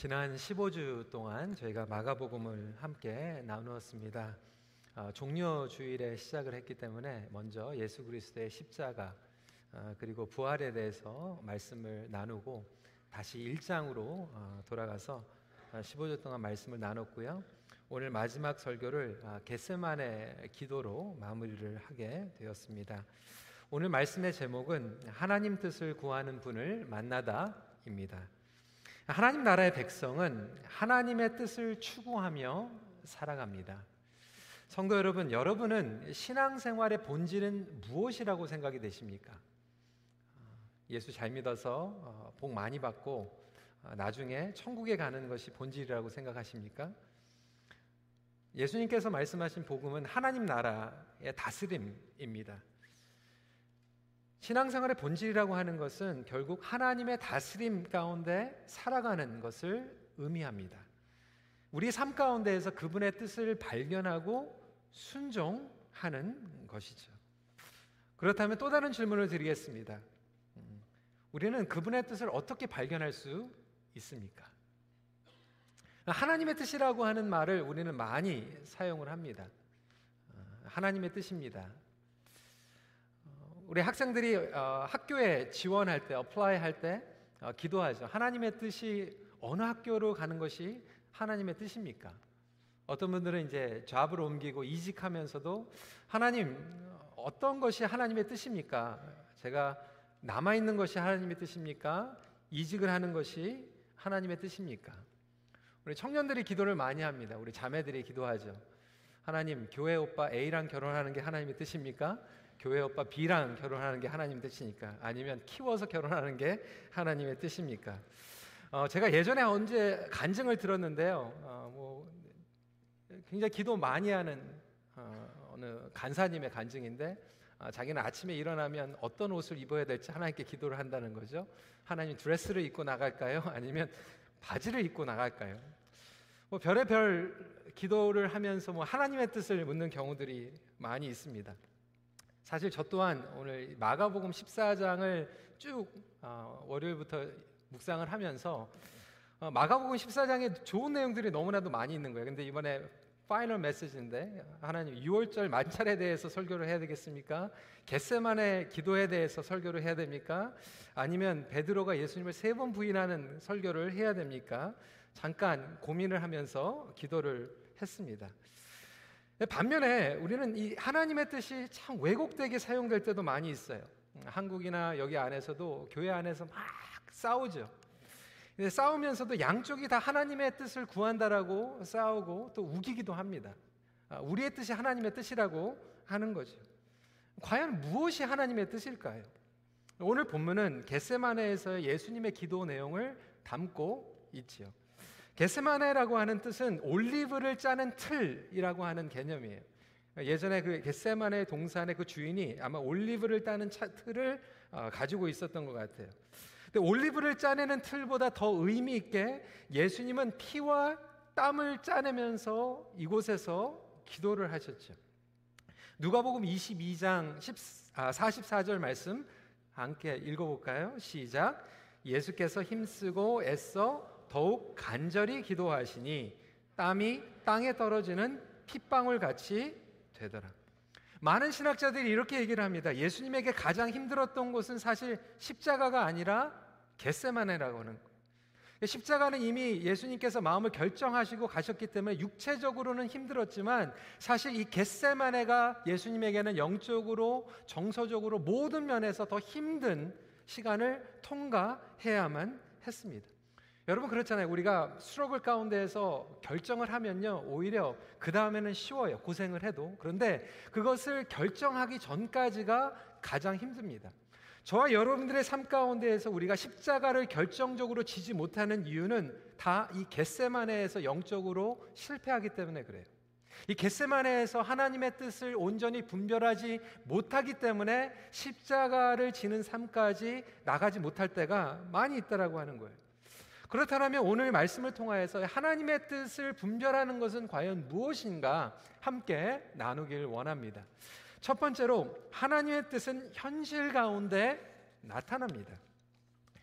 지난 15주 동안 저희가 마가복음을 함께 나누었습니다. 어, 종려 주일에 시작을 했기 때문에 먼저 예수 그리스도의 십자가 어, 그리고 부활에 대해서 말씀을 나누고 다시 1장으로 어, 돌아가서 15주 동안 말씀을 나눴고요. 오늘 마지막 설교를 겟세만의 기도로 마무리를 하게 되었습니다. 오늘 말씀의 제목은 하나님 뜻을 구하는 분을 만나다입니다. 하나님 나라의 백성은 하나님의 뜻을 추구하며 살아갑니다. 성도 여러분, 여러분은 신앙생활의 본질은 무엇이라고 생각이 되십니까? 예수 잘 믿어서 어, 복 많이 받고 어, 나중에 천국에 가는 것이 본질이라고 생각하십니까? 예수님께서 말씀하신 복음은 하나님 나라의 다스림입니다. 신앙생활의 본질이라고 하는 것은 결국 하나님의 다스림 가운데 살아가는 것을 의미합니다. 우리 삶 가운데에서 그분의 뜻을 발견하고 순종하는 것이죠. 그렇다면 또 다른 질문을 드리겠습니다. 음, 우리는 그분의 뜻을 어떻게 발견할 수 있습니까? 하나님의 뜻이라고 하는 말을 우리는 많이 사용을 합니다. 어, 하나님의 뜻입니다. 우리 학생들이 어, 학교에 지원할 때, apply 할때 어, 기도하죠. 하나님의 뜻이 어느 학교로 가는 것이 하나님의 뜻입니까? 어떤 분들은 이제 job을 옮기고 이직하면서도 하나님 어떤 것이 하나님의 뜻입니까? 제가 남아 있는 것이 하나님의 뜻입니까? 이직을 하는 것이 하나님의 뜻입니까? 우리 청년들이 기도를 많이 합니다. 우리 자매들이 기도하죠. 하나님, 교회 오빠 A랑 결혼하는 게 하나님의 뜻입니까? 교회 오빠 B랑 결혼하는 게 하나님 뜻이니까 아니면 키워서 결혼하는 게 하나님의 뜻입니까? 어, 제가 예전에 언제 간증을 들었는데요. 어, 뭐 굉장히 기도 많이 하는 어, 느 간사님의 간증인데 어, 자기는 아침에 일어나면 어떤 옷을 입어야 될지 하나님께 기도를 한다는 거죠. 하나님 드레스를 입고 나갈까요? 아니면 바지를 입고 나갈까요? 뭐 별의별 기도를 하면서 뭐 하나님의 뜻을 묻는 경우들이 많이 있습니다. 사실 저 또한 오늘 마가복음 14장을 쭉 어, 월요일부터 묵상을 하면서 어, 마가복음 14장에 좋은 내용들이 너무나도 많이 있는 거예요. 근데 이번에 파이널 메시지인데 하나님 6월절 만찬에 대해서 설교를 해야 되겠습니까? 겟세만의 기도에 대해서 설교를 해야 됩니까? 아니면 베드로가 예수님을 세 번 부인하는 설교를 해야 됩니까? 잠깐 고민을 하면서 기도를 했습니다. 반면에 우리는 이 하나님의 뜻이 참 왜곡되게 사용될 때도 많이 있어요. 한국이나 여기 안에서도 교회 안에서 막 싸우죠. 근데 싸우면서도 양쪽이 다 하나님의 뜻을 구한다라고 싸우고 또 우기기도 합니다. 아, 우리의 뜻이 하나님의 뜻이라고 하는 거죠. 과연 무엇이 하나님의 뜻일까요? 오늘 본문은 겟세마네에서 예수님의 기도 내용을 담고 있지요. 게세마네라고 하는 뜻은 올리브를 짜는 틀이라고 하는 개념이에요. 예전에 그 겟세마네 동산의 그 주인이 아마 올리브를 따는 차, 틀을 어, 가지고 있었던 것 같아요. 근데 올리브를 짜내는 틀보다 더 의미 있게 예수님은 피와 땀을 짜내면서 이곳에서 기도를 하셨죠. 누가복음 22장 10, 아, 44절 말씀 함께 읽어볼까요? 시작. 예수께서 힘쓰고 애써 더욱 간절히 기도하시니 땀이 땅에 떨어지는 핏방울 같이 되더라. 많은 신학자들이 이렇게 얘기를 합니다. 예수님에게 가장 힘들었던 곳은 사실 십자가가 아니라 겟세마네라고 하는 거. 십자가는 이미 예수님께서 마음을 결정하시고 가셨기 때문에 육체적으로는 힘들었지만 사실 이 겟세마네가 예수님에게는 영적으로 정서적으로 모든 면에서 더 힘든 시간을 통과해야만 했습니다. 여러분 그렇잖아요. 우리가 수록을 가운데에서 결정을 하면요. 오히려 그 다음에는 쉬워요. 고생을 해도. 그런데 그것을 결정하기 전까지가 가장 힘듭니다. 저와 여러분들의 삶 가운데에서 우리가 십자가를 결정적으로 지지 못하는 이유는 다 이 겟세마네에서 영적으로 실패하기 때문에 그래요. 이 겟세마네에서 하나님의 뜻을 온전히 분별하지 못하기 때문에 십자가를 지는 삶까지 나가지 못할 때가 많이 있다라고 하는 거예요. 그렇다면 오늘 말씀을 통하여서 하나님의 뜻을 분별하는 것은 과연 무엇인가 함께 나누길 원합니다. 첫 번째로 하나님의 뜻은 현실 가운데 나타납니다.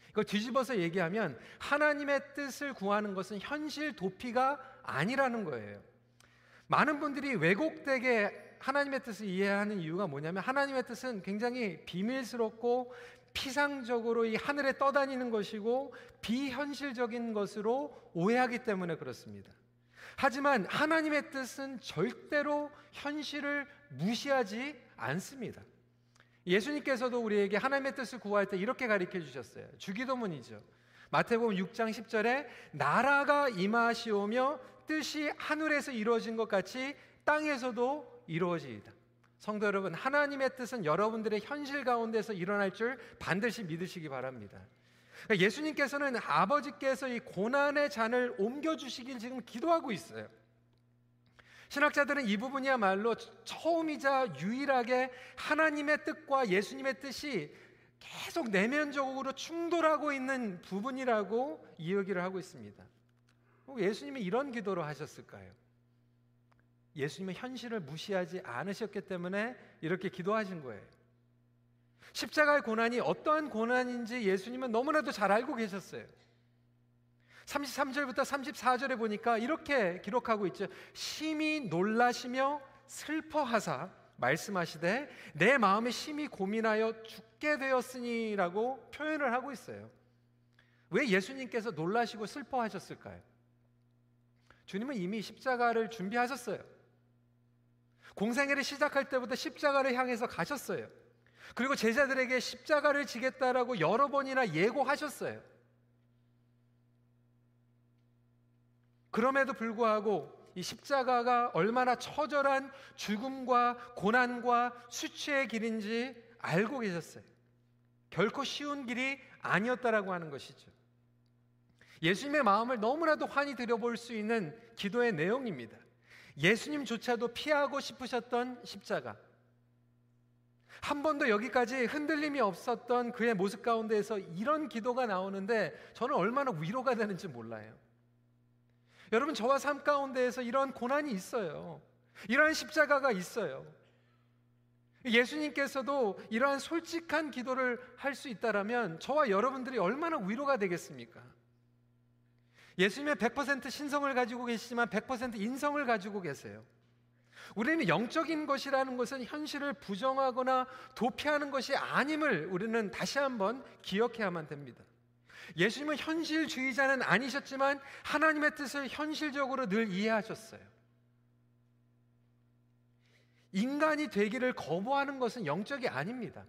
그걸 뒤집어서 얘기하면 하나님의 뜻을 구하는 것은 현실 도피가 아니라는 거예요. 많은 분들이 왜곡되게 하나님의 뜻을 이해하는 이유가 뭐냐면 하나님의 뜻은 굉장히 비밀스럽고 피상적으로 이 하늘에 떠다니는 것이고 비현실적인 것으로 오해하기 때문에 그렇습니다. 하지만 하나님의 뜻은 절대로 현실을 무시하지 않습니다. 예수님께서도 우리에게 하나님의 뜻을 구할 때 이렇게 가르쳐 주셨어요. 주기도문이죠. 마태복음 6장 10절에 나라가 임하시오며 뜻이 하늘에서 이루어진 것 같이 땅에서도 이루어지이다. 성도 여러분, 하나님의 뜻은 여러분들의 현실 가운데서 일어날 줄 반드시 믿으시기 바랍니다. 그러니까 예수님께서는 아버지께서 이 고난의 잔을 옮겨주시길 지금 기도하고 있어요. 신학자들은 이 부분이야말로 처음이자 유일하게 하나님의 뜻과 예수님의 뜻이 계속 내면적으로 충돌하고 있는 부분이라고 이야기를 하고 있습니다. 예수님이 이런 기도를 하셨을까요? 예수님은 현실을 무시하지 않으셨기 때문에 이렇게 기도하신 거예요. 십자가의 고난이 어떠한 고난인지 예수님은 너무나도 잘 알고 계셨어요. 33절부터 34절에 보니까 이렇게 기록하고 있죠. 심히 놀라시며 슬퍼하사 말씀하시되 내 마음에 심히 고민하여 죽게 되었으니라고 표현을 하고 있어요. 왜 예수님께서 놀라시고 슬퍼하셨을까요? 주님은 이미 십자가를 준비하셨어요. 공생애를 시작할 때부터 십자가를 향해서 가셨어요. 그리고 제자들에게 십자가를 지겠다라고 여러 번이나 예고하셨어요. 그럼에도 불구하고 이 십자가가 얼마나 처절한 죽음과 고난과 수치의 길인지 알고 계셨어요. 결코 쉬운 길이 아니었다라고 하는 것이죠. 예수님의 마음을 너무나도 환히 들여볼 수 있는 기도의 내용입니다. 예수님조차도 피하고 싶으셨던 십자가. 한 번도 여기까지 흔들림이 없었던 그의 모습 가운데에서 이런 기도가 나오는데 저는 얼마나 위로가 되는지 몰라요. 여러분, 저와 삶 가운데에서 이런 고난이 있어요. 이러한 십자가가 있어요. 예수님께서도 이러한 솔직한 기도를 할 수 있다라면 저와 여러분들이 얼마나 위로가 되겠습니까? 예수님의 100% 신성을 가지고 계시지만 100% 인성을 가지고 계세요. 우리는 영적인 것이라는 것은 현실을 부정하거나 도피하는 것이 아님을 우리는 다시 한번 기억해야만 됩니다. 예수님은 현실주의자는 아니셨지만 하나님의 뜻을 현실적으로 늘 이해하셨어요. 인간이 되기를 거부하는 것은 영적이 아닙니다.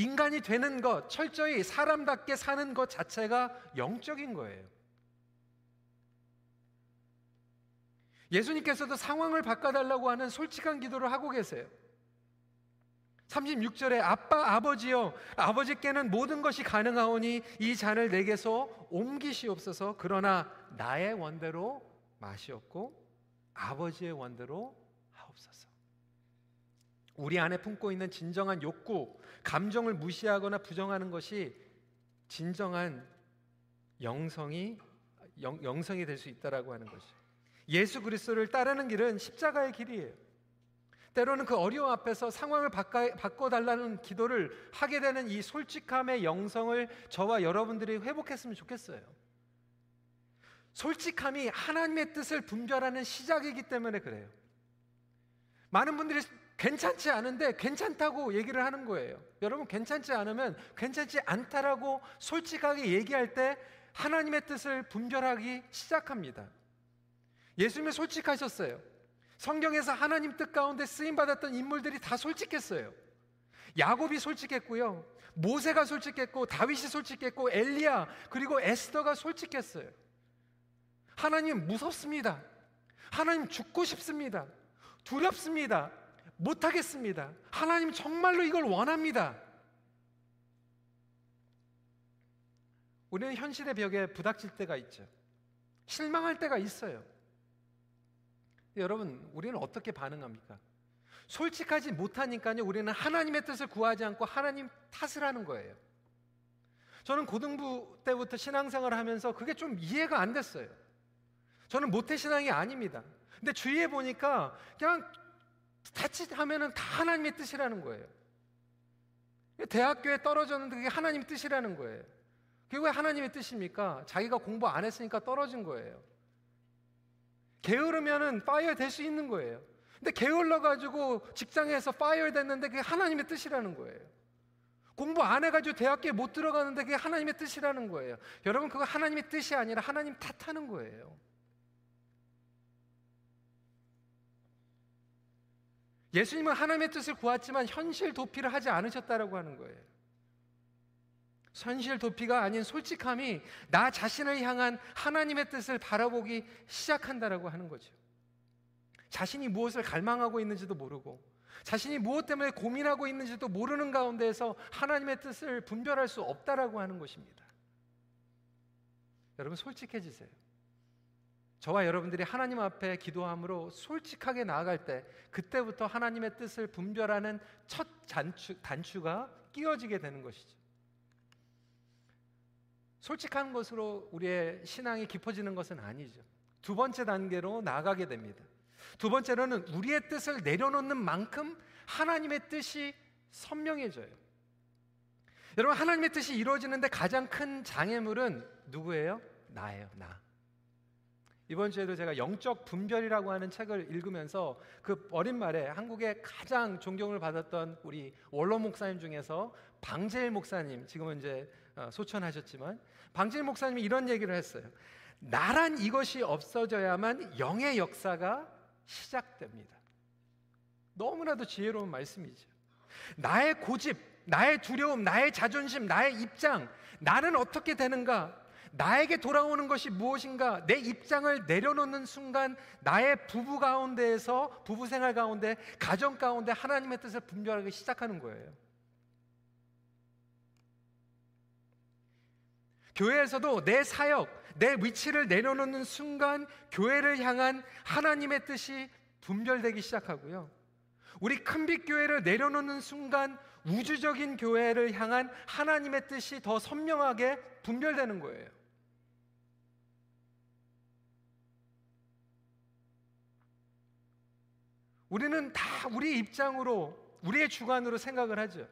인간이 되는 것, 철저히 사람답게 사는 것 자체가 영적인 거예요. 예수님께서도 상황을 바꿔달라고 하는 솔직한 기도를 하고 계세요. 36절에 아빠 아버지여 아버지께는 모든 것이 가능하오니 이 잔을 내게서 옮기시옵소서 그러나 나의 원대로 마시옵고 아버지의 원대로 하옵소서. 우리 안에 품고 있는 진정한 욕구, 감정을 무시하거나 부정하는 것이 진정한 영성이 영, 영성이 될 수 있다라고 하는 것이. 예수 그리스도를 따르는 길은 십자가의 길이에요. 때로는 그 어려움 앞에서 상황을 바꿔 달라는 기도를 하게 되는 이 솔직함의 영성을 저와 여러분들이 회복했으면 좋겠어요. 솔직함이 하나님의 뜻을 분별하는 시작이기 때문에 그래요. 많은 분들이 괜찮지 않은데 괜찮다고 얘기를 하는 거예요. 여러분 괜찮지 않으면 괜찮지 않다라고 솔직하게 얘기할 때 하나님의 뜻을 분별하기 시작합니다. 예수님이 솔직하셨어요. 성경에서 하나님 뜻 가운데 쓰임 받았던 인물들이 다 솔직했어요. 야곱이 솔직했고요. 모세가 솔직했고 다윗이 솔직했고 엘리야 그리고 에스더가 솔직했어요. 하나님 무섭습니다. 하나님 죽고 싶습니다. 두렵습니다. 못하겠습니다. 하나님 정말로 이걸 원합니다. 우리는 현실의 벽에 부닥칠 때가 있죠. 실망할 때가 있어요. 여러분, 우리는 어떻게 반응합니까? 솔직하지 못하니까요, 우리는 하나님의 뜻을 구하지 않고 하나님 탓을 하는 거예요. 저는 고등부 때부터 신앙생활을 하면서 그게 좀 이해가 안 됐어요. 저는 모태신앙이 아닙니다. 근데 주위에 보니까 그냥 자칫하면은 다 하나님의 뜻이라는 거예요. 대학교에 떨어졌는데 그게 하나님 뜻이라는 거예요. 그게 왜 하나님의 뜻입니까? 자기가 공부 안 했으니까 떨어진 거예요. 게으르면은 fire 될 수 있는 거예요. 근데 게을러 가지고 직장에서 fire 됐는데 그게 하나님의 뜻이라는 거예요. 공부 안 해가지고 대학교에 못 들어가는데 그게 하나님의 뜻이라는 거예요. 여러분 그거 하나님의 뜻이 아니라 하나님 탓하는 거예요. 예수님은 하나님의 뜻을 구했지만 현실 도피를 하지 않으셨다라고 하는 거예요. 현실 도피가 아닌 솔직함이 나 자신을 향한 하나님의 뜻을 바라보기 시작한다라고 하는 거죠. 자신이 무엇을 갈망하고 있는지도 모르고 자신이 무엇 때문에 고민하고 있는지도 모르는 가운데에서 하나님의 뜻을 분별할 수 없다라고 하는 것입니다. 여러분 솔직해지세요. 저와 여러분들이 하나님 앞에 기도함으로 솔직하게 나아갈 때 그때부터 하나님의 뜻을 분별하는 첫 단추, 단추가 끼워지게 되는 것이죠. 솔직한 것으로 우리의 신앙이 깊어지는 것은 아니죠. 두 번째 단계로 나아가게 됩니다. 두 번째로는 우리의 뜻을 내려놓는 만큼 하나님의 뜻이 선명해져요. 여러분 하나님의 뜻이 이루어지는데 가장 큰 장애물은 누구예요? 나예요. 나. 이번 주에도 제가 영적 분별이라고 하는 책을 읽으면서 그 어린 말에 한국의 가장 존경을 받았던 우리 원로 목사님 중에서 방재일 목사님 지금은 이제 어, 소천하셨지만 방재일 목사님이 이런 얘기를 했어요. 나란 이것이 없어져야만 영의 역사가 시작됩니다. 너무나도 지혜로운 말씀이죠. 나의 고집, 나의 두려움, 나의 자존심, 나의 입장, 나는 어떻게 되는가? 나에게 돌아오는 것이 무엇인가? 내 입장을 내려놓는 순간 나의 부부 가운데에서 부부 생활 가운데 가정 가운데 하나님의 뜻을 분별하기 시작하는 거예요. 교회에서도 내 사역, 내 위치를 내려놓는 순간 교회를 향한 하나님의 뜻이 분별되기 시작하고요. 우리 큰빛 교회를 내려놓는 순간 우주적인 교회를 향한 하나님의 뜻이 더 선명하게 분별되는 거예요. 우리는 다 우리 입장으로, 우리의 주관으로 생각을 하죠.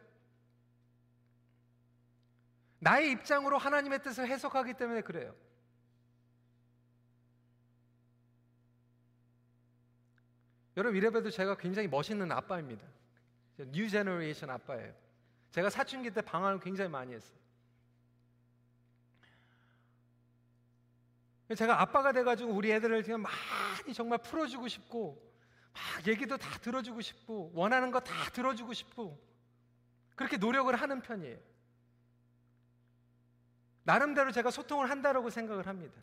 나의 입장으로 하나님의 뜻을 해석하기 때문에 그래요. 여러분 이래봬도 제가 굉장히 멋있는 아빠입니다. new generation 아빠예요. 제가 사춘기 때 방황을 굉장히 많이 했어요. 제가 아빠가 돼가지고 우리 애들을 그냥 많이 정말 풀어주고 싶고 막 얘기도 다 들어주고 싶고 원하는 거 다 들어주고 싶고 그렇게 노력을 하는 편이에요. 나름대로 제가 소통을 한다라고 생각을 합니다.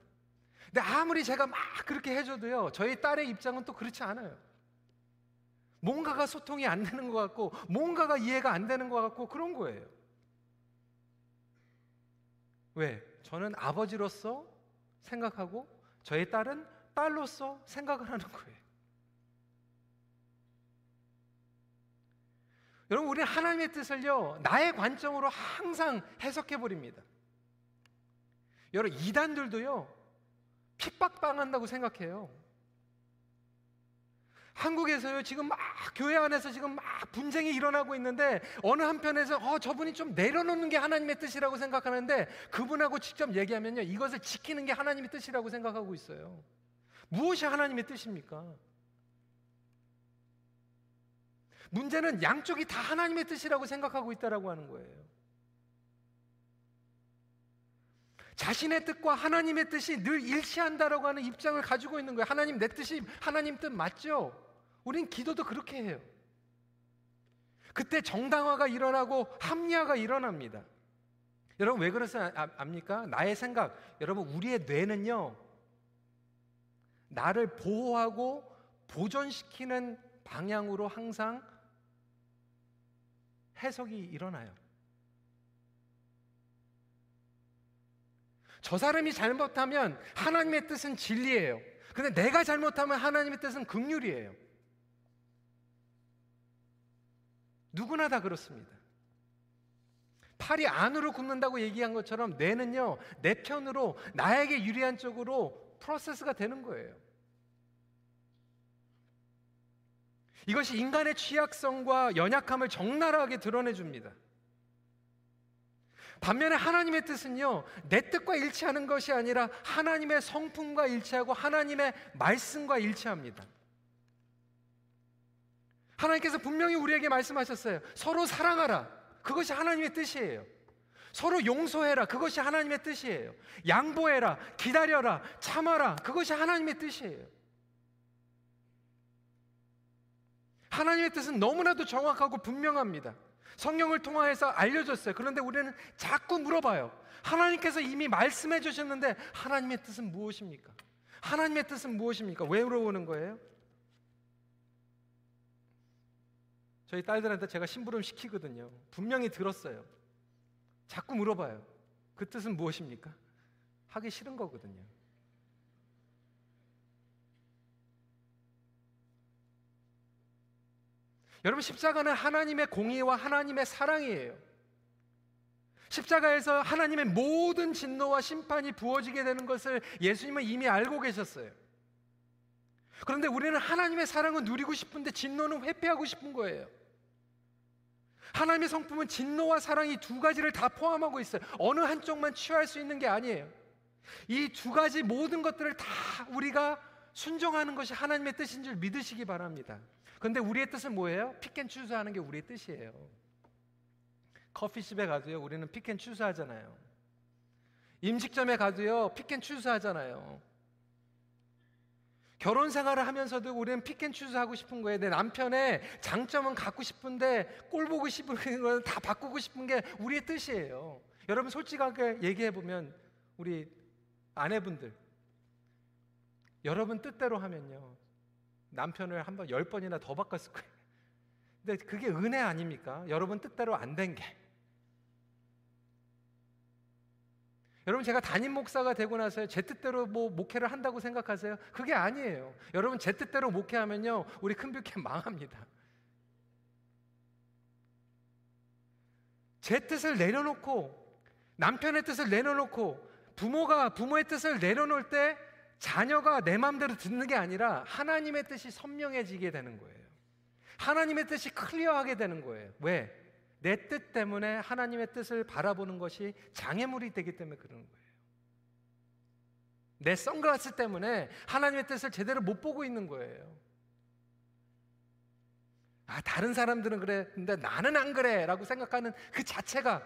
근데 아무리 제가 막 그렇게 해줘도요, 저희 딸의 입장은 또 그렇지 않아요. 뭔가가 소통이 안 되는 것 같고, 뭔가가 이해가 안 되는 것 같고, 그런 거예요. 왜? 저는 아버지로서 생각하고, 저희 딸은 딸로서 생각을 하는 거예요. 여러분, 우리는 하나님의 뜻을요, 나의 관점으로 항상 해석해 버립니다. 여러분, 이단들도요, 핍박당한다고 생각해요. 한국에서요, 지금 막 교회 안에서 지금 막 분쟁이 일어나고 있는데, 어느 한편에서, 어, 저분이 좀 내려놓는 게 하나님의 뜻이라고 생각하는데, 그분하고 직접 얘기하면요, 이것을 지키는 게 하나님의 뜻이라고 생각하고 있어요. 무엇이 하나님의 뜻입니까? 문제는 양쪽이 다 하나님의 뜻이라고 생각하고 있다라고 하는 거예요. 자신의 뜻과 하나님의 뜻이 늘 일치한다라고 하는 입장을 가지고 있는 거예요. 하나님 내 뜻이 하나님 뜻 맞죠? 우린 기도도 그렇게 해요. 그때 정당화가 일어나고 합리화가 일어납니다. 여러분 왜 그러세요? 아, 압니까? 나의 생각. 여러분 우리의 뇌는요. 나를 보호하고 보존시키는 방향으로 항상 해석이 일어나요. 저 사람이 잘못하면 하나님의 뜻은 진리예요. 근데 내가 잘못하면 하나님의 뜻은 극률이에요. 누구나 다 그렇습니다. 팔이 안으로 굽는다고 얘기한 것처럼 뇌는요, 내 편으로 나에게 유리한 쪽으로 프로세스가 되는 거예요. 이것이 인간의 취약성과 연약함을 적나라하게 드러내 줍니다. 반면에 하나님의 뜻은요, 내 뜻과 일치하는 것이 아니라 하나님의 성품과 일치하고 하나님의 말씀과 일치합니다. 하나님께서 분명히 우리에게 말씀하셨어요. 서로 사랑하라. 그것이 하나님의 뜻이에요. 서로 용서해라. 그것이 하나님의 뜻이에요. 양보해라. 기다려라. 참아라. 그것이 하나님의 뜻이에요. 하나님의 뜻은 너무나도 정확하고 분명합니다. 성경을 통하여서 알려줬어요. 그런데 우리는 자꾸 물어봐요. 하나님께서 이미 말씀해 주셨는데 하나님의 뜻은 무엇입니까? 하나님의 뜻은 무엇입니까? 왜 물어보는 거예요? 저희 딸들한테 제가 심부름 시키거든요. 분명히 들었어요. 자꾸 물어봐요. 그 뜻은 무엇입니까? 하기 싫은 거거든요. 여러분 십자가는 하나님의 공의와 하나님의 사랑이에요. 십자가에서 하나님의 모든 진노와 심판이 부어지게 되는 것을 예수님은 이미 알고 계셨어요. 그런데 우리는 하나님의 사랑을 누리고 싶은데 진노는 회피하고 싶은 거예요. 하나님의 성품은 진노와 사랑이 두 가지를 다 포함하고 있어요. 어느 한쪽만 취할 수 있는 게 아니에요. 이 두 가지 모든 것들을 다 우리가 순종하는 것이 하나님의 뜻인 줄 믿으시기 바랍니다. 그런데 우리의 뜻은 뭐예요? pick and choose 하는 게 우리의 뜻이에요. 커피집에 가도요, 우리는 pick and choose 하잖아요. 음식점에 가도요, pick and choose 하잖아요. 결혼 생활을 하면서도 우리는 pick and choose 하고 싶은 거예요. 내 남편의 장점은 갖고 싶은데 꼴 보기 싫은 건 다 바꾸고 싶은 게 우리의 뜻이에요. 여러분 솔직하게 얘기해 보면 우리 아내분들 여러분 뜻대로 하면요. 남편을 한 번 열 번이나 더 바꿨을 거예요. 근데 그게 은혜 아닙니까? 여러분 뜻대로 안 된 게. 여러분 제가 담임 목사가 되고 나서 제 뜻대로 뭐 목회를 한다고 생각하세요? 그게 아니에요. 여러분 제 뜻대로 목회하면요 우리 큰뷰케 망합니다. 제 뜻을 내려놓고 남편의 뜻을 내려놓고 부모가 부모의 뜻을 내려놓을 때 자녀가 내 마음대로 듣는 게 아니라 하나님의 뜻이 선명해지게 되는 거예요. 하나님의 뜻이 클리어하게 되는 거예요. 왜? 내 뜻 때문에 하나님의 뜻을 바라보는 것이 장애물이 되기 때문에 그러는 거예요. 내 선글라스 때문에 하나님의 뜻을 제대로 못 보고 있는 거예요. 아, 다른 사람들은 그래. 근데 나는 안 그래. 라고 생각하는 그 자체가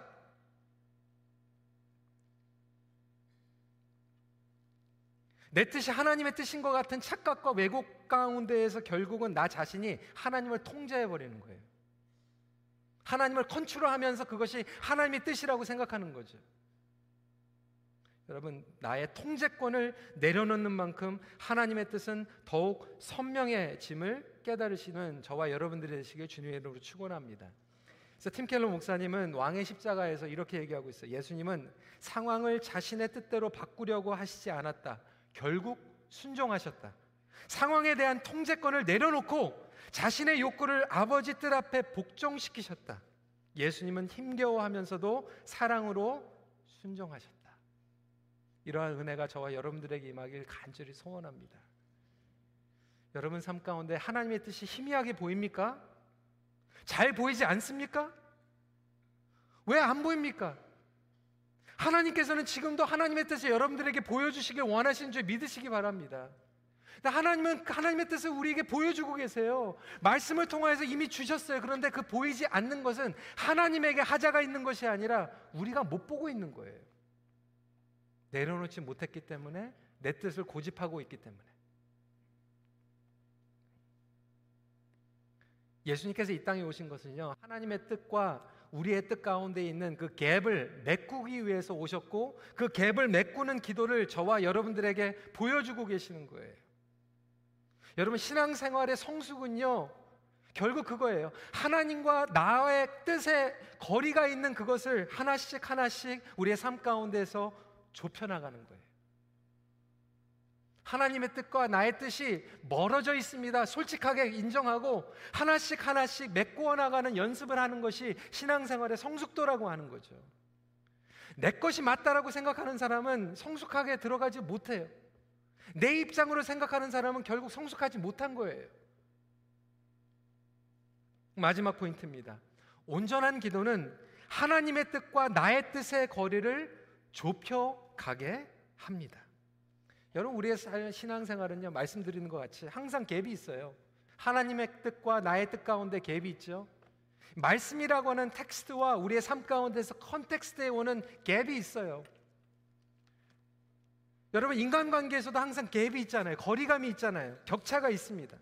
내 뜻이 하나님의 뜻인 것 같은 착각과 왜곡 가운데에서 결국은 나 자신이 하나님을 통제해 버리는 거예요. 하나님을 컨트롤하면서 그것이 하나님의 뜻이라고 생각하는 거죠. 여러분, 나의 통제권을 내려놓는 만큼 하나님의 뜻은 더욱 선명해짐을 깨달으시는 저와 여러분들이 되시길 주님의 이름으로 축원합니다. 그래서 팀 켈러 목사님은 왕의 십자가에서 이렇게 얘기하고 있어요. 예수님은 상황을 자신의 뜻대로 바꾸려고 하시지 않았다. 결국 순종하셨다. 상황에 대한 통제권을 내려놓고 자신의 욕구를 아버지 뜻 앞에 복종시키셨다. 예수님은 힘겨워하면서도 사랑으로 순종하셨다. 이러한 은혜가 저와 여러분들에게 임하길 간절히 소원합니다. 여러분 삶 가운데 하나님의 뜻이 희미하게 보입니까? 잘 보이지 않습니까? 왜 안 보입니까? 하나님께서는 지금도 하나님의 뜻을 여러분들에게 보여주시길 원하시는 줄 믿으시기 바랍니다. 하나님은 하나님의 뜻을 우리에게 보여주고 계세요. 말씀을 통하여서 이미 주셨어요. 그런데 그 보이지 않는 것은 하나님에게 하자가 있는 것이 아니라 우리가 못 보고 있는 거예요. 내려놓지 못했기 때문에 내 뜻을 고집하고 있기 때문에. 예수님께서 이 땅에 오신 것은요, 하나님의 뜻과 우리의 뜻 가운데 있는 그 갭을 메꾸기 위해서 오셨고, 그 갭을 메꾸는 기도를 저와 여러분들에게 보여주고 계시는 거예요. 여러분 신앙생활의 성숙은요. 결국 그거예요. 하나님과 나의 뜻에 거리가 있는 그것을 하나씩 하나씩 우리의 삶 가운데서 좁혀 나가는 거예요. 하나님의 뜻과 나의 뜻이 멀어져 있습니다. 솔직하게 인정하고 하나씩 하나씩 메꾸어 나가는 연습을 하는 것이 신앙생활의 성숙도라고 하는 거죠. 내 것이 맞다라고 생각하는 사람은 성숙하게 들어가지 못해요. 내 입장으로 생각하는 사람은 결국 성숙하지 못한 거예요. 마지막 포인트입니다. 온전한 기도는 하나님의 뜻과 나의 뜻의 거리를 좁혀 가게 합니다. 여러분 우리의 신앙생활은요 말씀드리는 것 같이 항상 갭이 있어요. 하나님의 뜻과 나의 뜻 가운데 갭이 있죠. 말씀이라고 하는 텍스트와 우리의 삶 가운데서 context에 오는 갭이 있어요. 여러분 인간관계에서도 항상 갭이 있잖아요. 거리감이 있잖아요. 격차가 있습니다.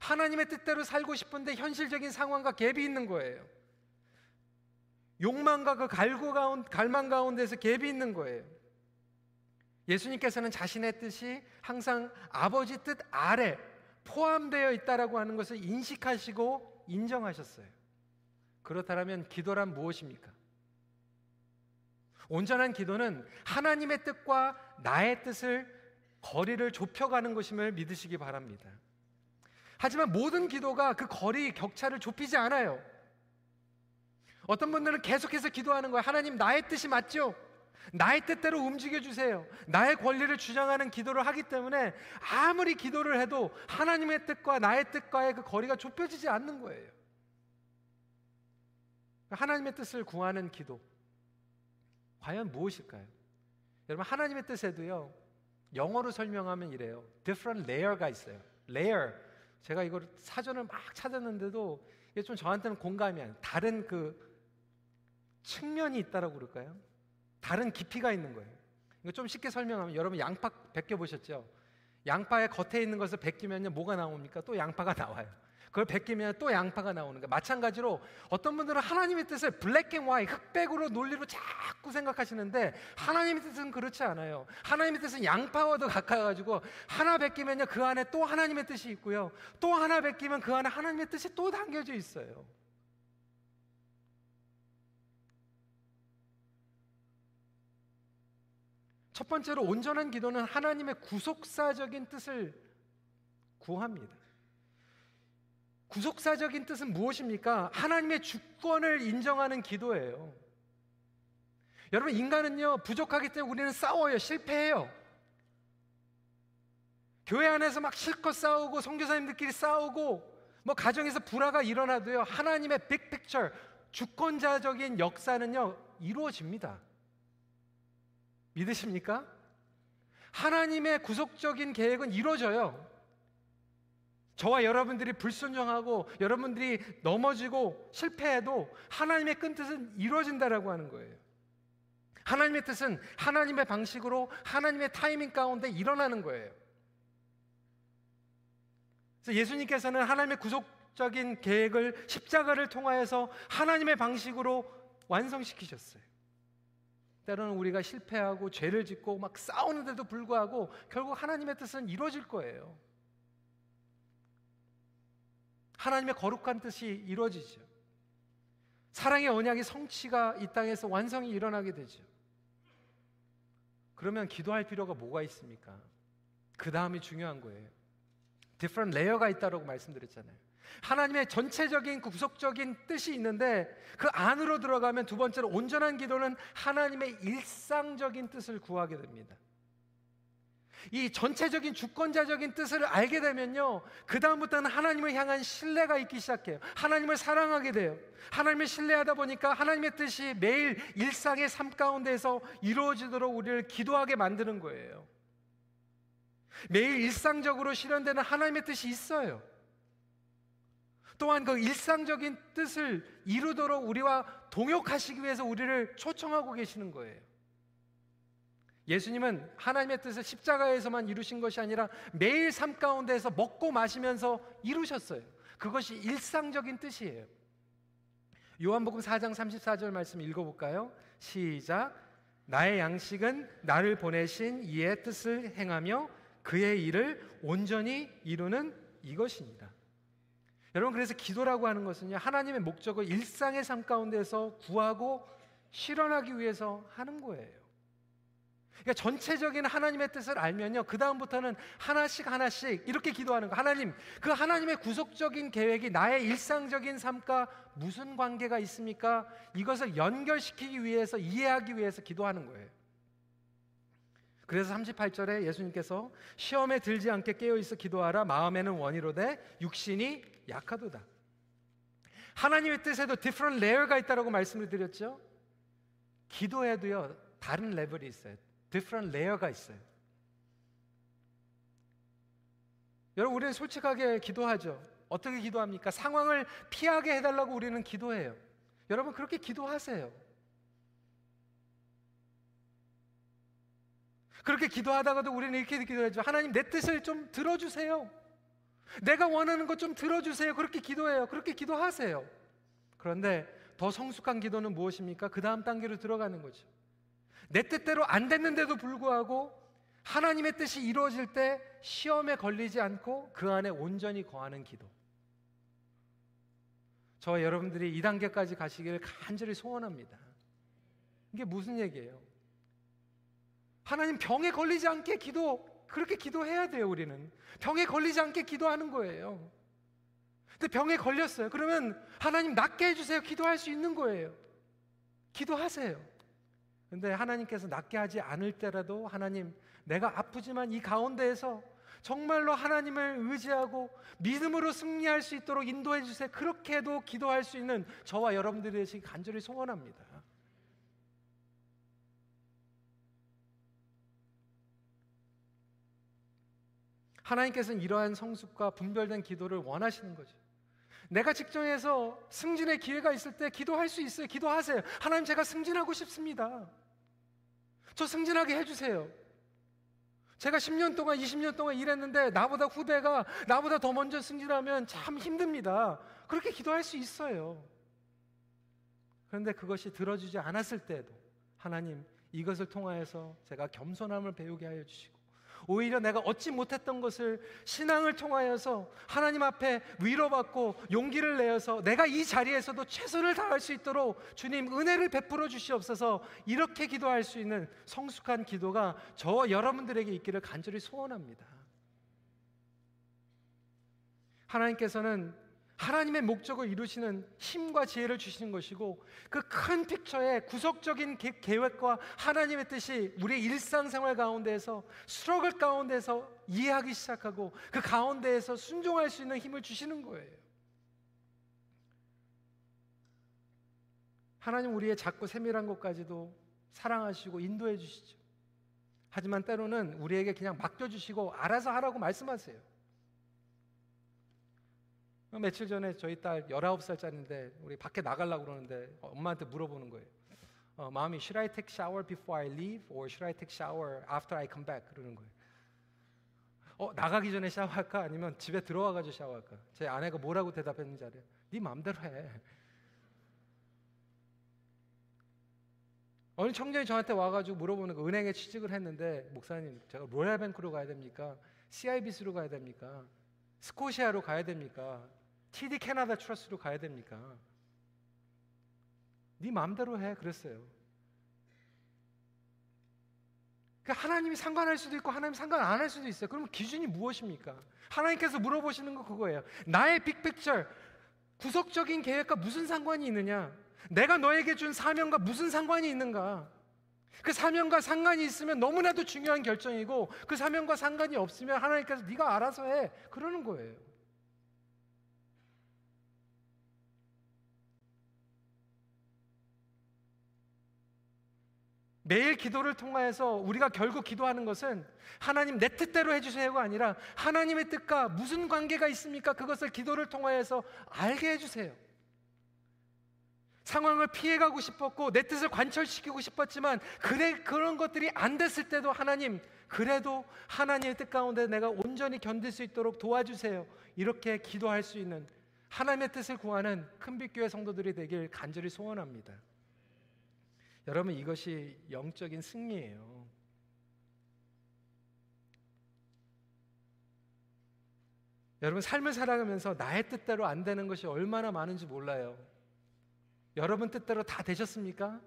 하나님의 뜻대로 살고 싶은데 현실적인 상황과 갭이 있는 거예요. 욕망과 그 갈구 가운 갈망 가운데서 갭이 있는 거예요. 예수님께서는 자신의 뜻이 항상 아버지 뜻 아래 포함되어 있다라고 하는 것을 인식하시고 인정하셨어요. 그렇다면 기도란 무엇입니까? 온전한 기도는 하나님의 뜻과 나의 뜻을 거리를 좁혀가는 것임을 믿으시기 바랍니다. 하지만 모든 기도가 그 거리 격차를 좁히지 않아요. 어떤 분들은 계속해서 기도하는 거예요. 하나님 나의 뜻이 맞죠? 나의 뜻대로 움직여 주세요. 나의 권리를 주장하는 기도를 하기 때문에 아무리 기도를 해도 하나님의 뜻과 나의 뜻과의 그 거리가 좁혀지지 않는 거예요. 하나님의 뜻을 구하는 기도. 과연 무엇일까요? 여러분 하나님의 뜻에도요. 영어로 설명하면 이래요. different layer가 있어요. layer. 제가 이걸 사전을 막 찾았는데도 이게 좀 저한테는 공감이 안. 다른 그 측면이 있다라고 그럴까요? 다른 깊이가 있는 거예요. 이거 좀 쉽게 설명하면 여러분 양파 벗겨 보셨죠? 양파의 겉에 있는 것을 벗기면요 뭐가 나옵니까? 또 양파가 나와요. 그걸 벗기면 또 양파가 나오는 거예요. 마찬가지로 어떤 분들은 하나님의 뜻을 black and white 흑백으로 논리로 자꾸 생각하시는데 하나님의 뜻은 그렇지 않아요. 하나님의 뜻은 양파와도 같아가지고 하나 벗기면요 그 안에 또 하나님의 뜻이 있고요. 또 하나 벗기면 그 안에 하나님의 뜻이 또 담겨져 있어요. 첫 번째로 온전한 기도는 하나님의 구속사적인 뜻을 구합니다. 구속사적인 뜻은 무엇입니까? 하나님의 주권을 인정하는 기도예요. 여러분, 인간은요, 부족하기 때문에 우리는 싸워요. 실패해요. 교회 안에서 막 실컷 싸우고, 성교사님들끼리 싸우고, 뭐 가정에서 불화가 일어나도요, 하나님의 빅픽처, 주권자적인 역사는요, 이루어집니다. 믿으십니까? 하나님의 구속적인 계획은 이루어져요. 저와 여러분들이 불순종하고 여러분들이 넘어지고 실패해도 하나님의 끈 뜻은 이루어진다라고 하는 거예요. 하나님의 뜻은 하나님의 방식으로 하나님의 타이밍 가운데 일어나는 거예요. 그래서 예수님께서는 하나님의 구속적인 계획을 십자가를 통하여서 하나님의 방식으로 완성시키셨어요. 때로는 우리가 실패하고 죄를 짓고 막 싸우는데도 불구하고 결국 하나님의 뜻은 이루어질 거예요. 하나님의 거룩한 뜻이 이루어지죠. 사랑의 언약이 성취가 이 땅에서 완성이 일어나게 되죠. 그러면 기도할 필요가 뭐가 있습니까? 그 다음이 중요한 거예요. Different layer가 있다고 말씀드렸잖아요. 하나님의 전체적인 구속적인 뜻이 있는데 그 안으로 들어가면 두 번째로 온전한 기도는 하나님의 일상적인 뜻을 구하게 됩니다. 이 전체적인 주권자적인 뜻을 알게 되면요. 그다음부터는 하나님을 향한 신뢰가 있기 시작해요. 하나님을 사랑하게 돼요. 하나님을 신뢰하다 보니까 하나님의 뜻이 매일 일상의 삶 가운데서 이루어지도록 우리를 기도하게 만드는 거예요. 매일 일상적으로 실현되는 하나님의 뜻이 있어요. 또한 그 일상적인 뜻을 이루도록 우리와 동역하시기 위해서 우리를 초청하고 계시는 거예요. 예수님은 하나님의 뜻을 십자가에서만 이루신 것이 아니라 매일 삶 가운데에서 먹고 마시면서 이루셨어요. 그것이 일상적인 뜻이에요. 요한복음 4장 34절 말씀 읽어볼까요? 시작. 나의 양식은 나를 보내신 이의 뜻을 행하며 그의 일을 온전히 이루는 이것입니다. 여러분 그래서 기도라고 하는 것은요 하나님의 목적을 일상의 삶 가운데서 구하고 실현하기 위해서 하는 거예요. 그러니까 전체적인 하나님의 뜻을 알면요 그 다음부터는 하나씩 하나씩 이렇게 기도하는 거. 하나님 그 하나님의 구속적인 계획이 나의 일상적인 삶과 무슨 관계가 있습니까? 이것을 연결시키기 위해서 이해하기 위해서 기도하는 거예요. 그래서 38절에 예수님께서 시험에 들지 않게 깨어 있어 기도하라 마음에는 원이로되 육신이 약하도다. 하나님의 뜻에도 different layer가 있다라고 말씀을 드렸죠. 기도에도요 다른 레벨이 있어요. different layer가 있어요. 여러분 우리는 솔직하게 기도하죠. 어떻게 기도합니까? 상황을 피하게 해달라고 우리는 기도해요. 여러분 그렇게 기도하세요. 그렇게 기도하다가도 우리는 이렇게 기도하죠. 하나님 내 뜻을 좀 들어주세요. 내가 원하는 것 좀 들어주세요. 그렇게 기도해요. 그렇게 기도하세요. 그런데 더 성숙한 기도는 무엇입니까? 그 다음 단계로 들어가는 거죠. 내 뜻대로 안 됐는데도 불구하고 하나님의 뜻이 이루어질 때 시험에 걸리지 않고 그 안에 온전히 거하는 기도. 저와 여러분들이 이 단계까지 가시기를 간절히 소원합니다. 이게 무슨 얘기예요? 하나님 병에 걸리지 않게 기도 그렇게 기도해야 돼요, 우리는. 병에 걸리지 않게 기도하는 거예요. 근데 병에 걸렸어요. 그러면 하나님 낫게 해주세요. 기도할 수 있는 거예요. 기도하세요. 근데 하나님께서 낫게 하지 않을 때라도 하나님, 내가 아프지만 이 가운데에서 정말로 하나님을 의지하고 믿음으로 승리할 수 있도록 인도해 주세요. 그렇게도 기도할 수 있는 저와 여러분들이 되시 간절히 소원합니다. 하나님께서는 이러한 성숙과 분별된 기도를 원하시는 거죠. 내가 직전에서 승진의 기회가 있을 때 기도할 수 있어요. 기도하세요. 하나님 제가 승진하고 싶습니다. 저 승진하게 해주세요. 제가 10년 동안, 20년 동안 일했는데 나보다 후배가 나보다 더 먼저 승진하면 참 힘듭니다. 그렇게 기도할 수 있어요. 그런데 그것이 들어주지 않았을 때도 하나님 이것을 통하여서 제가 겸손함을 배우게 하여 주시고 오히려 내가 얻지 못했던 것을 신앙을 통하여서 하나님 앞에 위로받고 용기를 내어서 내가 이 자리에서도 최선을 다할 수 있도록 주님 은혜를 베풀어 주시옵소서 이렇게 기도할 수 있는 성숙한 기도가 저와 여러분들에게 있기를 간절히 소원합니다. 하나님께서는 하나님의 목적을 이루시는 힘과 지혜를 주시는 것이고 그 큰 픽처의 구속적인 계 획과 하나님의 뜻이 우리의 일상생활 가운데에서 수록을 가운데서 이해하기 시작하고 그 가운데에서 순종할 수 있는 힘을 주시는 거예요. 하나님 우리의 작고 세밀한 것까지도 사랑하시고 인도해 주시죠. 하지만 때로는 우리에게 그냥 맡겨 주시고 알아서 하라고 말씀하세요. 며칠 전에 저희 딸 19살짜리인데 우리 밖에 나가려고 그러는데 엄마한테 물어보는 거예요. 어, 마음이 should I take shower before I leave or should I take shower after I come back 그러는 거예요. 어, 나가기 전에 샤워할까 아니면 집에 들어와 가지고 샤워할까? 제 아내가 뭐라고 대답했는지 알아요? 네 마음대로 해. 어느 청년이 저한테 와가지고 물어보는 거 은행에 취직을 했는데 목사님 제가 로얄뱅크로 가야 됩니까? CIBC로 가야 됩니까? 스코시아로 가야 됩니까? TD 캐나다 트러스로 가야 됩니까? 네 마음대로 해 그랬어요. 그 하나님이 상관할 수도 있고 하나님 상관 안 할 수도 있어요. 그러면 기준이 무엇입니까? 하나님께서 물어보시는 거 그거예요. 나의 빅픽처 구속적인 계획과 무슨 상관이 있느냐? 내가 너에게 준 사명과 무슨 상관이 있는가? 그 사명과 상관이 있으면 너무나도 중요한 결정이고 그 사명과 상관이 없으면 하나님께서 네가 알아서 해 그러는 거예요. 매일 기도를 통하여서 우리가 결국 기도하는 것은 하나님 내 뜻대로 해주세요가 아니라 하나님의 뜻과 무슨 관계가 있습니까? 그것을 기도를 통하여서 알게 해주세요. 상황을 피해가고 싶었고 내 뜻을 관철시키고 싶었지만 그래 그런 것들이 안 됐을 때도 하나님 그래도 하나님의 뜻 가운데 내가 온전히 견딜 수 있도록 도와주세요. 이렇게 기도할 수 있는 하나님의 뜻을 구하는 큰빛교회 성도들이 되길 간절히 소원합니다. 여러분 이것이 영적인 승리예요. 여러분 삶을 살아가면서 나의 뜻대로 안 되는 것이 얼마나 많은지 몰라요. 여러분 뜻대로 다 되셨습니까?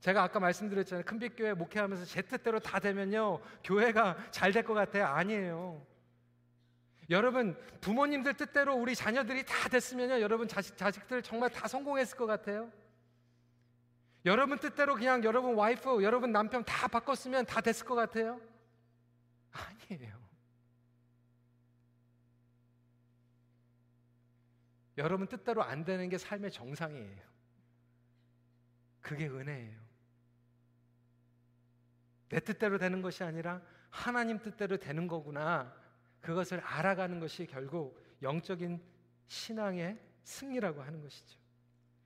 제가 아까 말씀드렸잖아요. 큰빛교회 목회하면서 제 뜻대로 다 되면요. 교회가 잘 될 것 같아요. 아니에요. 여러분 부모님들 뜻대로 우리 자녀들이 다 됐으면요. 여러분 자식, 자식들 정말 다 성공했을 것 같아요. 여러분 뜻대로 그냥 여러분 와이프, 여러분 남편 다 바꿨으면 다 됐을 것 같아요. 아니에요. 여러분 뜻대로 안 되는 게 삶의 정상이에요. 그게 은혜예요. 내 뜻대로 되는 것이 아니라 하나님 뜻대로 되는 거구나. 그것을 알아가는 것이 결국 영적인 신앙의 승리라고 하는 것이죠.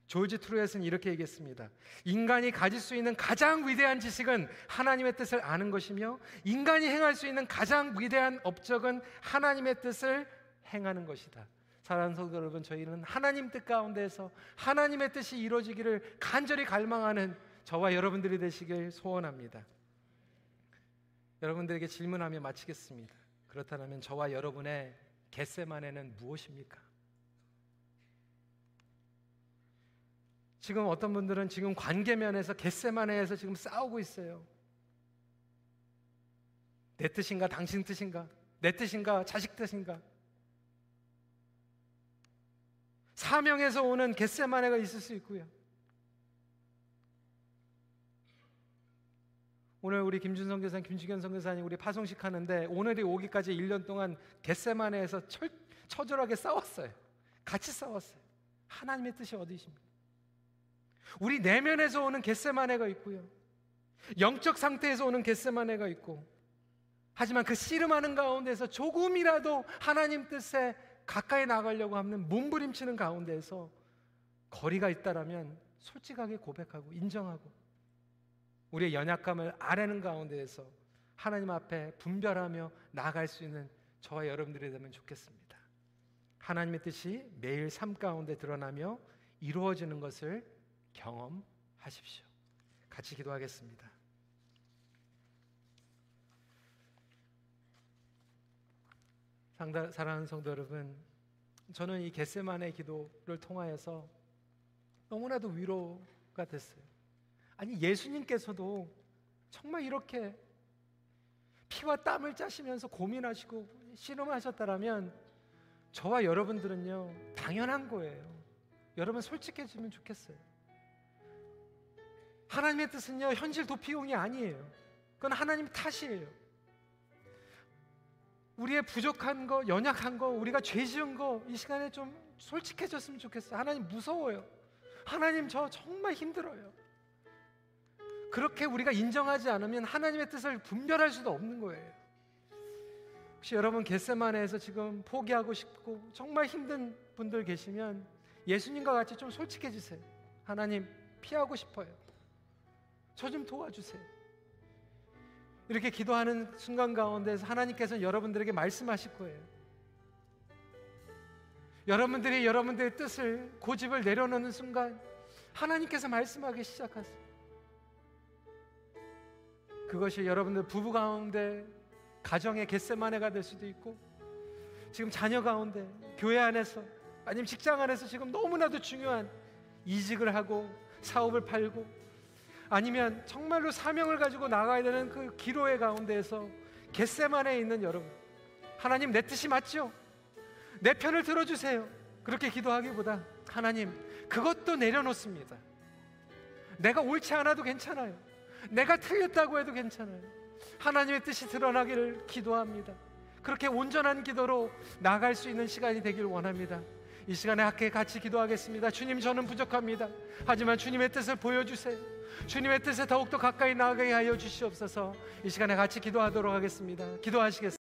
조지 트루엣은 이렇게 얘기했습니다. 인간이 가질 수 있는 가장 위대한 지식은 하나님의 뜻을 아는 것이며 인간이 행할 수 있는 가장 위대한 업적은 하나님의 뜻을 행하는 것이다. 사랑하는 성도 여러분, 저희는 하나님 뜻 가운데서 하나님의 뜻이 이루어지기를 간절히 갈망하는 저와 여러분들이 되시길 소원합니다. 여러분들에게 질문하며 마치겠습니다. 그렇다면 저와 여러분의 겟세만에는 무엇입니까? 지금 어떤 분들은 지금 관계면에서 겟세만에서 지금 싸우고 있어요. 내 뜻인가 당신 뜻인가 내 뜻인가 자식 뜻인가 사명에서 오는 겟세마네가 있을 수 있고요. 오늘 우리 김준성 교사님, 김주견 선교사님 우리 파송식 하는데 오늘이 오기까지 1년 동안 겟세마네에서 철, 처절하게 싸웠어요. 같이 싸웠어요. 하나님의 뜻이 어디십니까? 우리 내면에서 오는 겟세마네가 있고요. 영적 상태에서 오는 겟세마네가 있고 하지만 그 씨름하는 가운데서 조금이라도 하나님 뜻에 가까이 나가려고 하면 몸부림치는 가운데서 거리가 있다라면 솔직하게 고백하고 인정하고 우리의 연약감을 아뢰는 가운데에서 하나님 앞에 분별하며 나아갈 수 있는 저와 여러분들이 되면 좋겠습니다. 하나님의 뜻이 매일 삶 가운데 드러나며 이루어지는 것을 경험하십시오. 같이 기도하겠습니다. 사랑하는 성도 여러분, 저는 이 겟세만의 기도를 통하여서 너무나도 위로가 됐어요. 아니 예수님께서도 정말 이렇게 피와 땀을 짜시면서 고민하시고 씨름하셨다라면 저와 여러분들은요 당연한 거예요. 여러분 솔직해지면 좋겠어요. 하나님의 뜻은요 현실 도피용이 아니에요. 그건 하나님 탓이에요. 우리의 부족한 거, 연약한 거, 우리가 죄 지은 거 이 시간에 좀 솔직해졌으면 좋겠어요. 하나님 무서워요. 하나님 저 정말 힘들어요. 그렇게 우리가 인정하지 않으면 하나님의 뜻을 분별할 수도 없는 거예요. 혹시 여러분 겟세마네에서 지금 포기하고 싶고 정말 힘든 분들 계시면 예수님과 같이 좀 솔직해지세요. 하나님 피하고 싶어요. 저 좀 도와주세요. 이렇게 기도하는 순간 가운데서 하나님께서 여러분들에게 말씀하실 거예요. 여러분들이 여러분들의 뜻을 고집을 내려놓는 순간 하나님께서 말씀하기 시작하세요. 그것이 여러분들 부부 가운데 가정의 겟세마네가 될 수도 있고 지금 자녀 가운데 교회 안에서 아니면 직장 안에서 지금 너무나도 중요한 이직을 하고 사업을 팔고 아니면 정말로 사명을 가지고 나가야 되는 그 기로의 가운데에서 겟세만에 있는 여러분 하나님 내 뜻이 맞죠? 내 편을 들어주세요. 그렇게 기도하기보다 하나님 그것도 내려놓습니다. 내가 옳지 않아도 괜찮아요. 내가 틀렸다고 해도 괜찮아요. 하나님의 뜻이 드러나기를 기도합니다. 그렇게 온전한 기도로 나갈 수 있는 시간이 되길 원합니다 이 시간에 함께 같이 기도하겠습니다 주님 저는 부족합니다 하지만 주님의 뜻을 보여주세요 주님의 뜻에 더욱더 가까이 나가게 하여 주시옵소서 이 시간에 같이 기도하도록 하겠습니다. 기도하시겠습니다.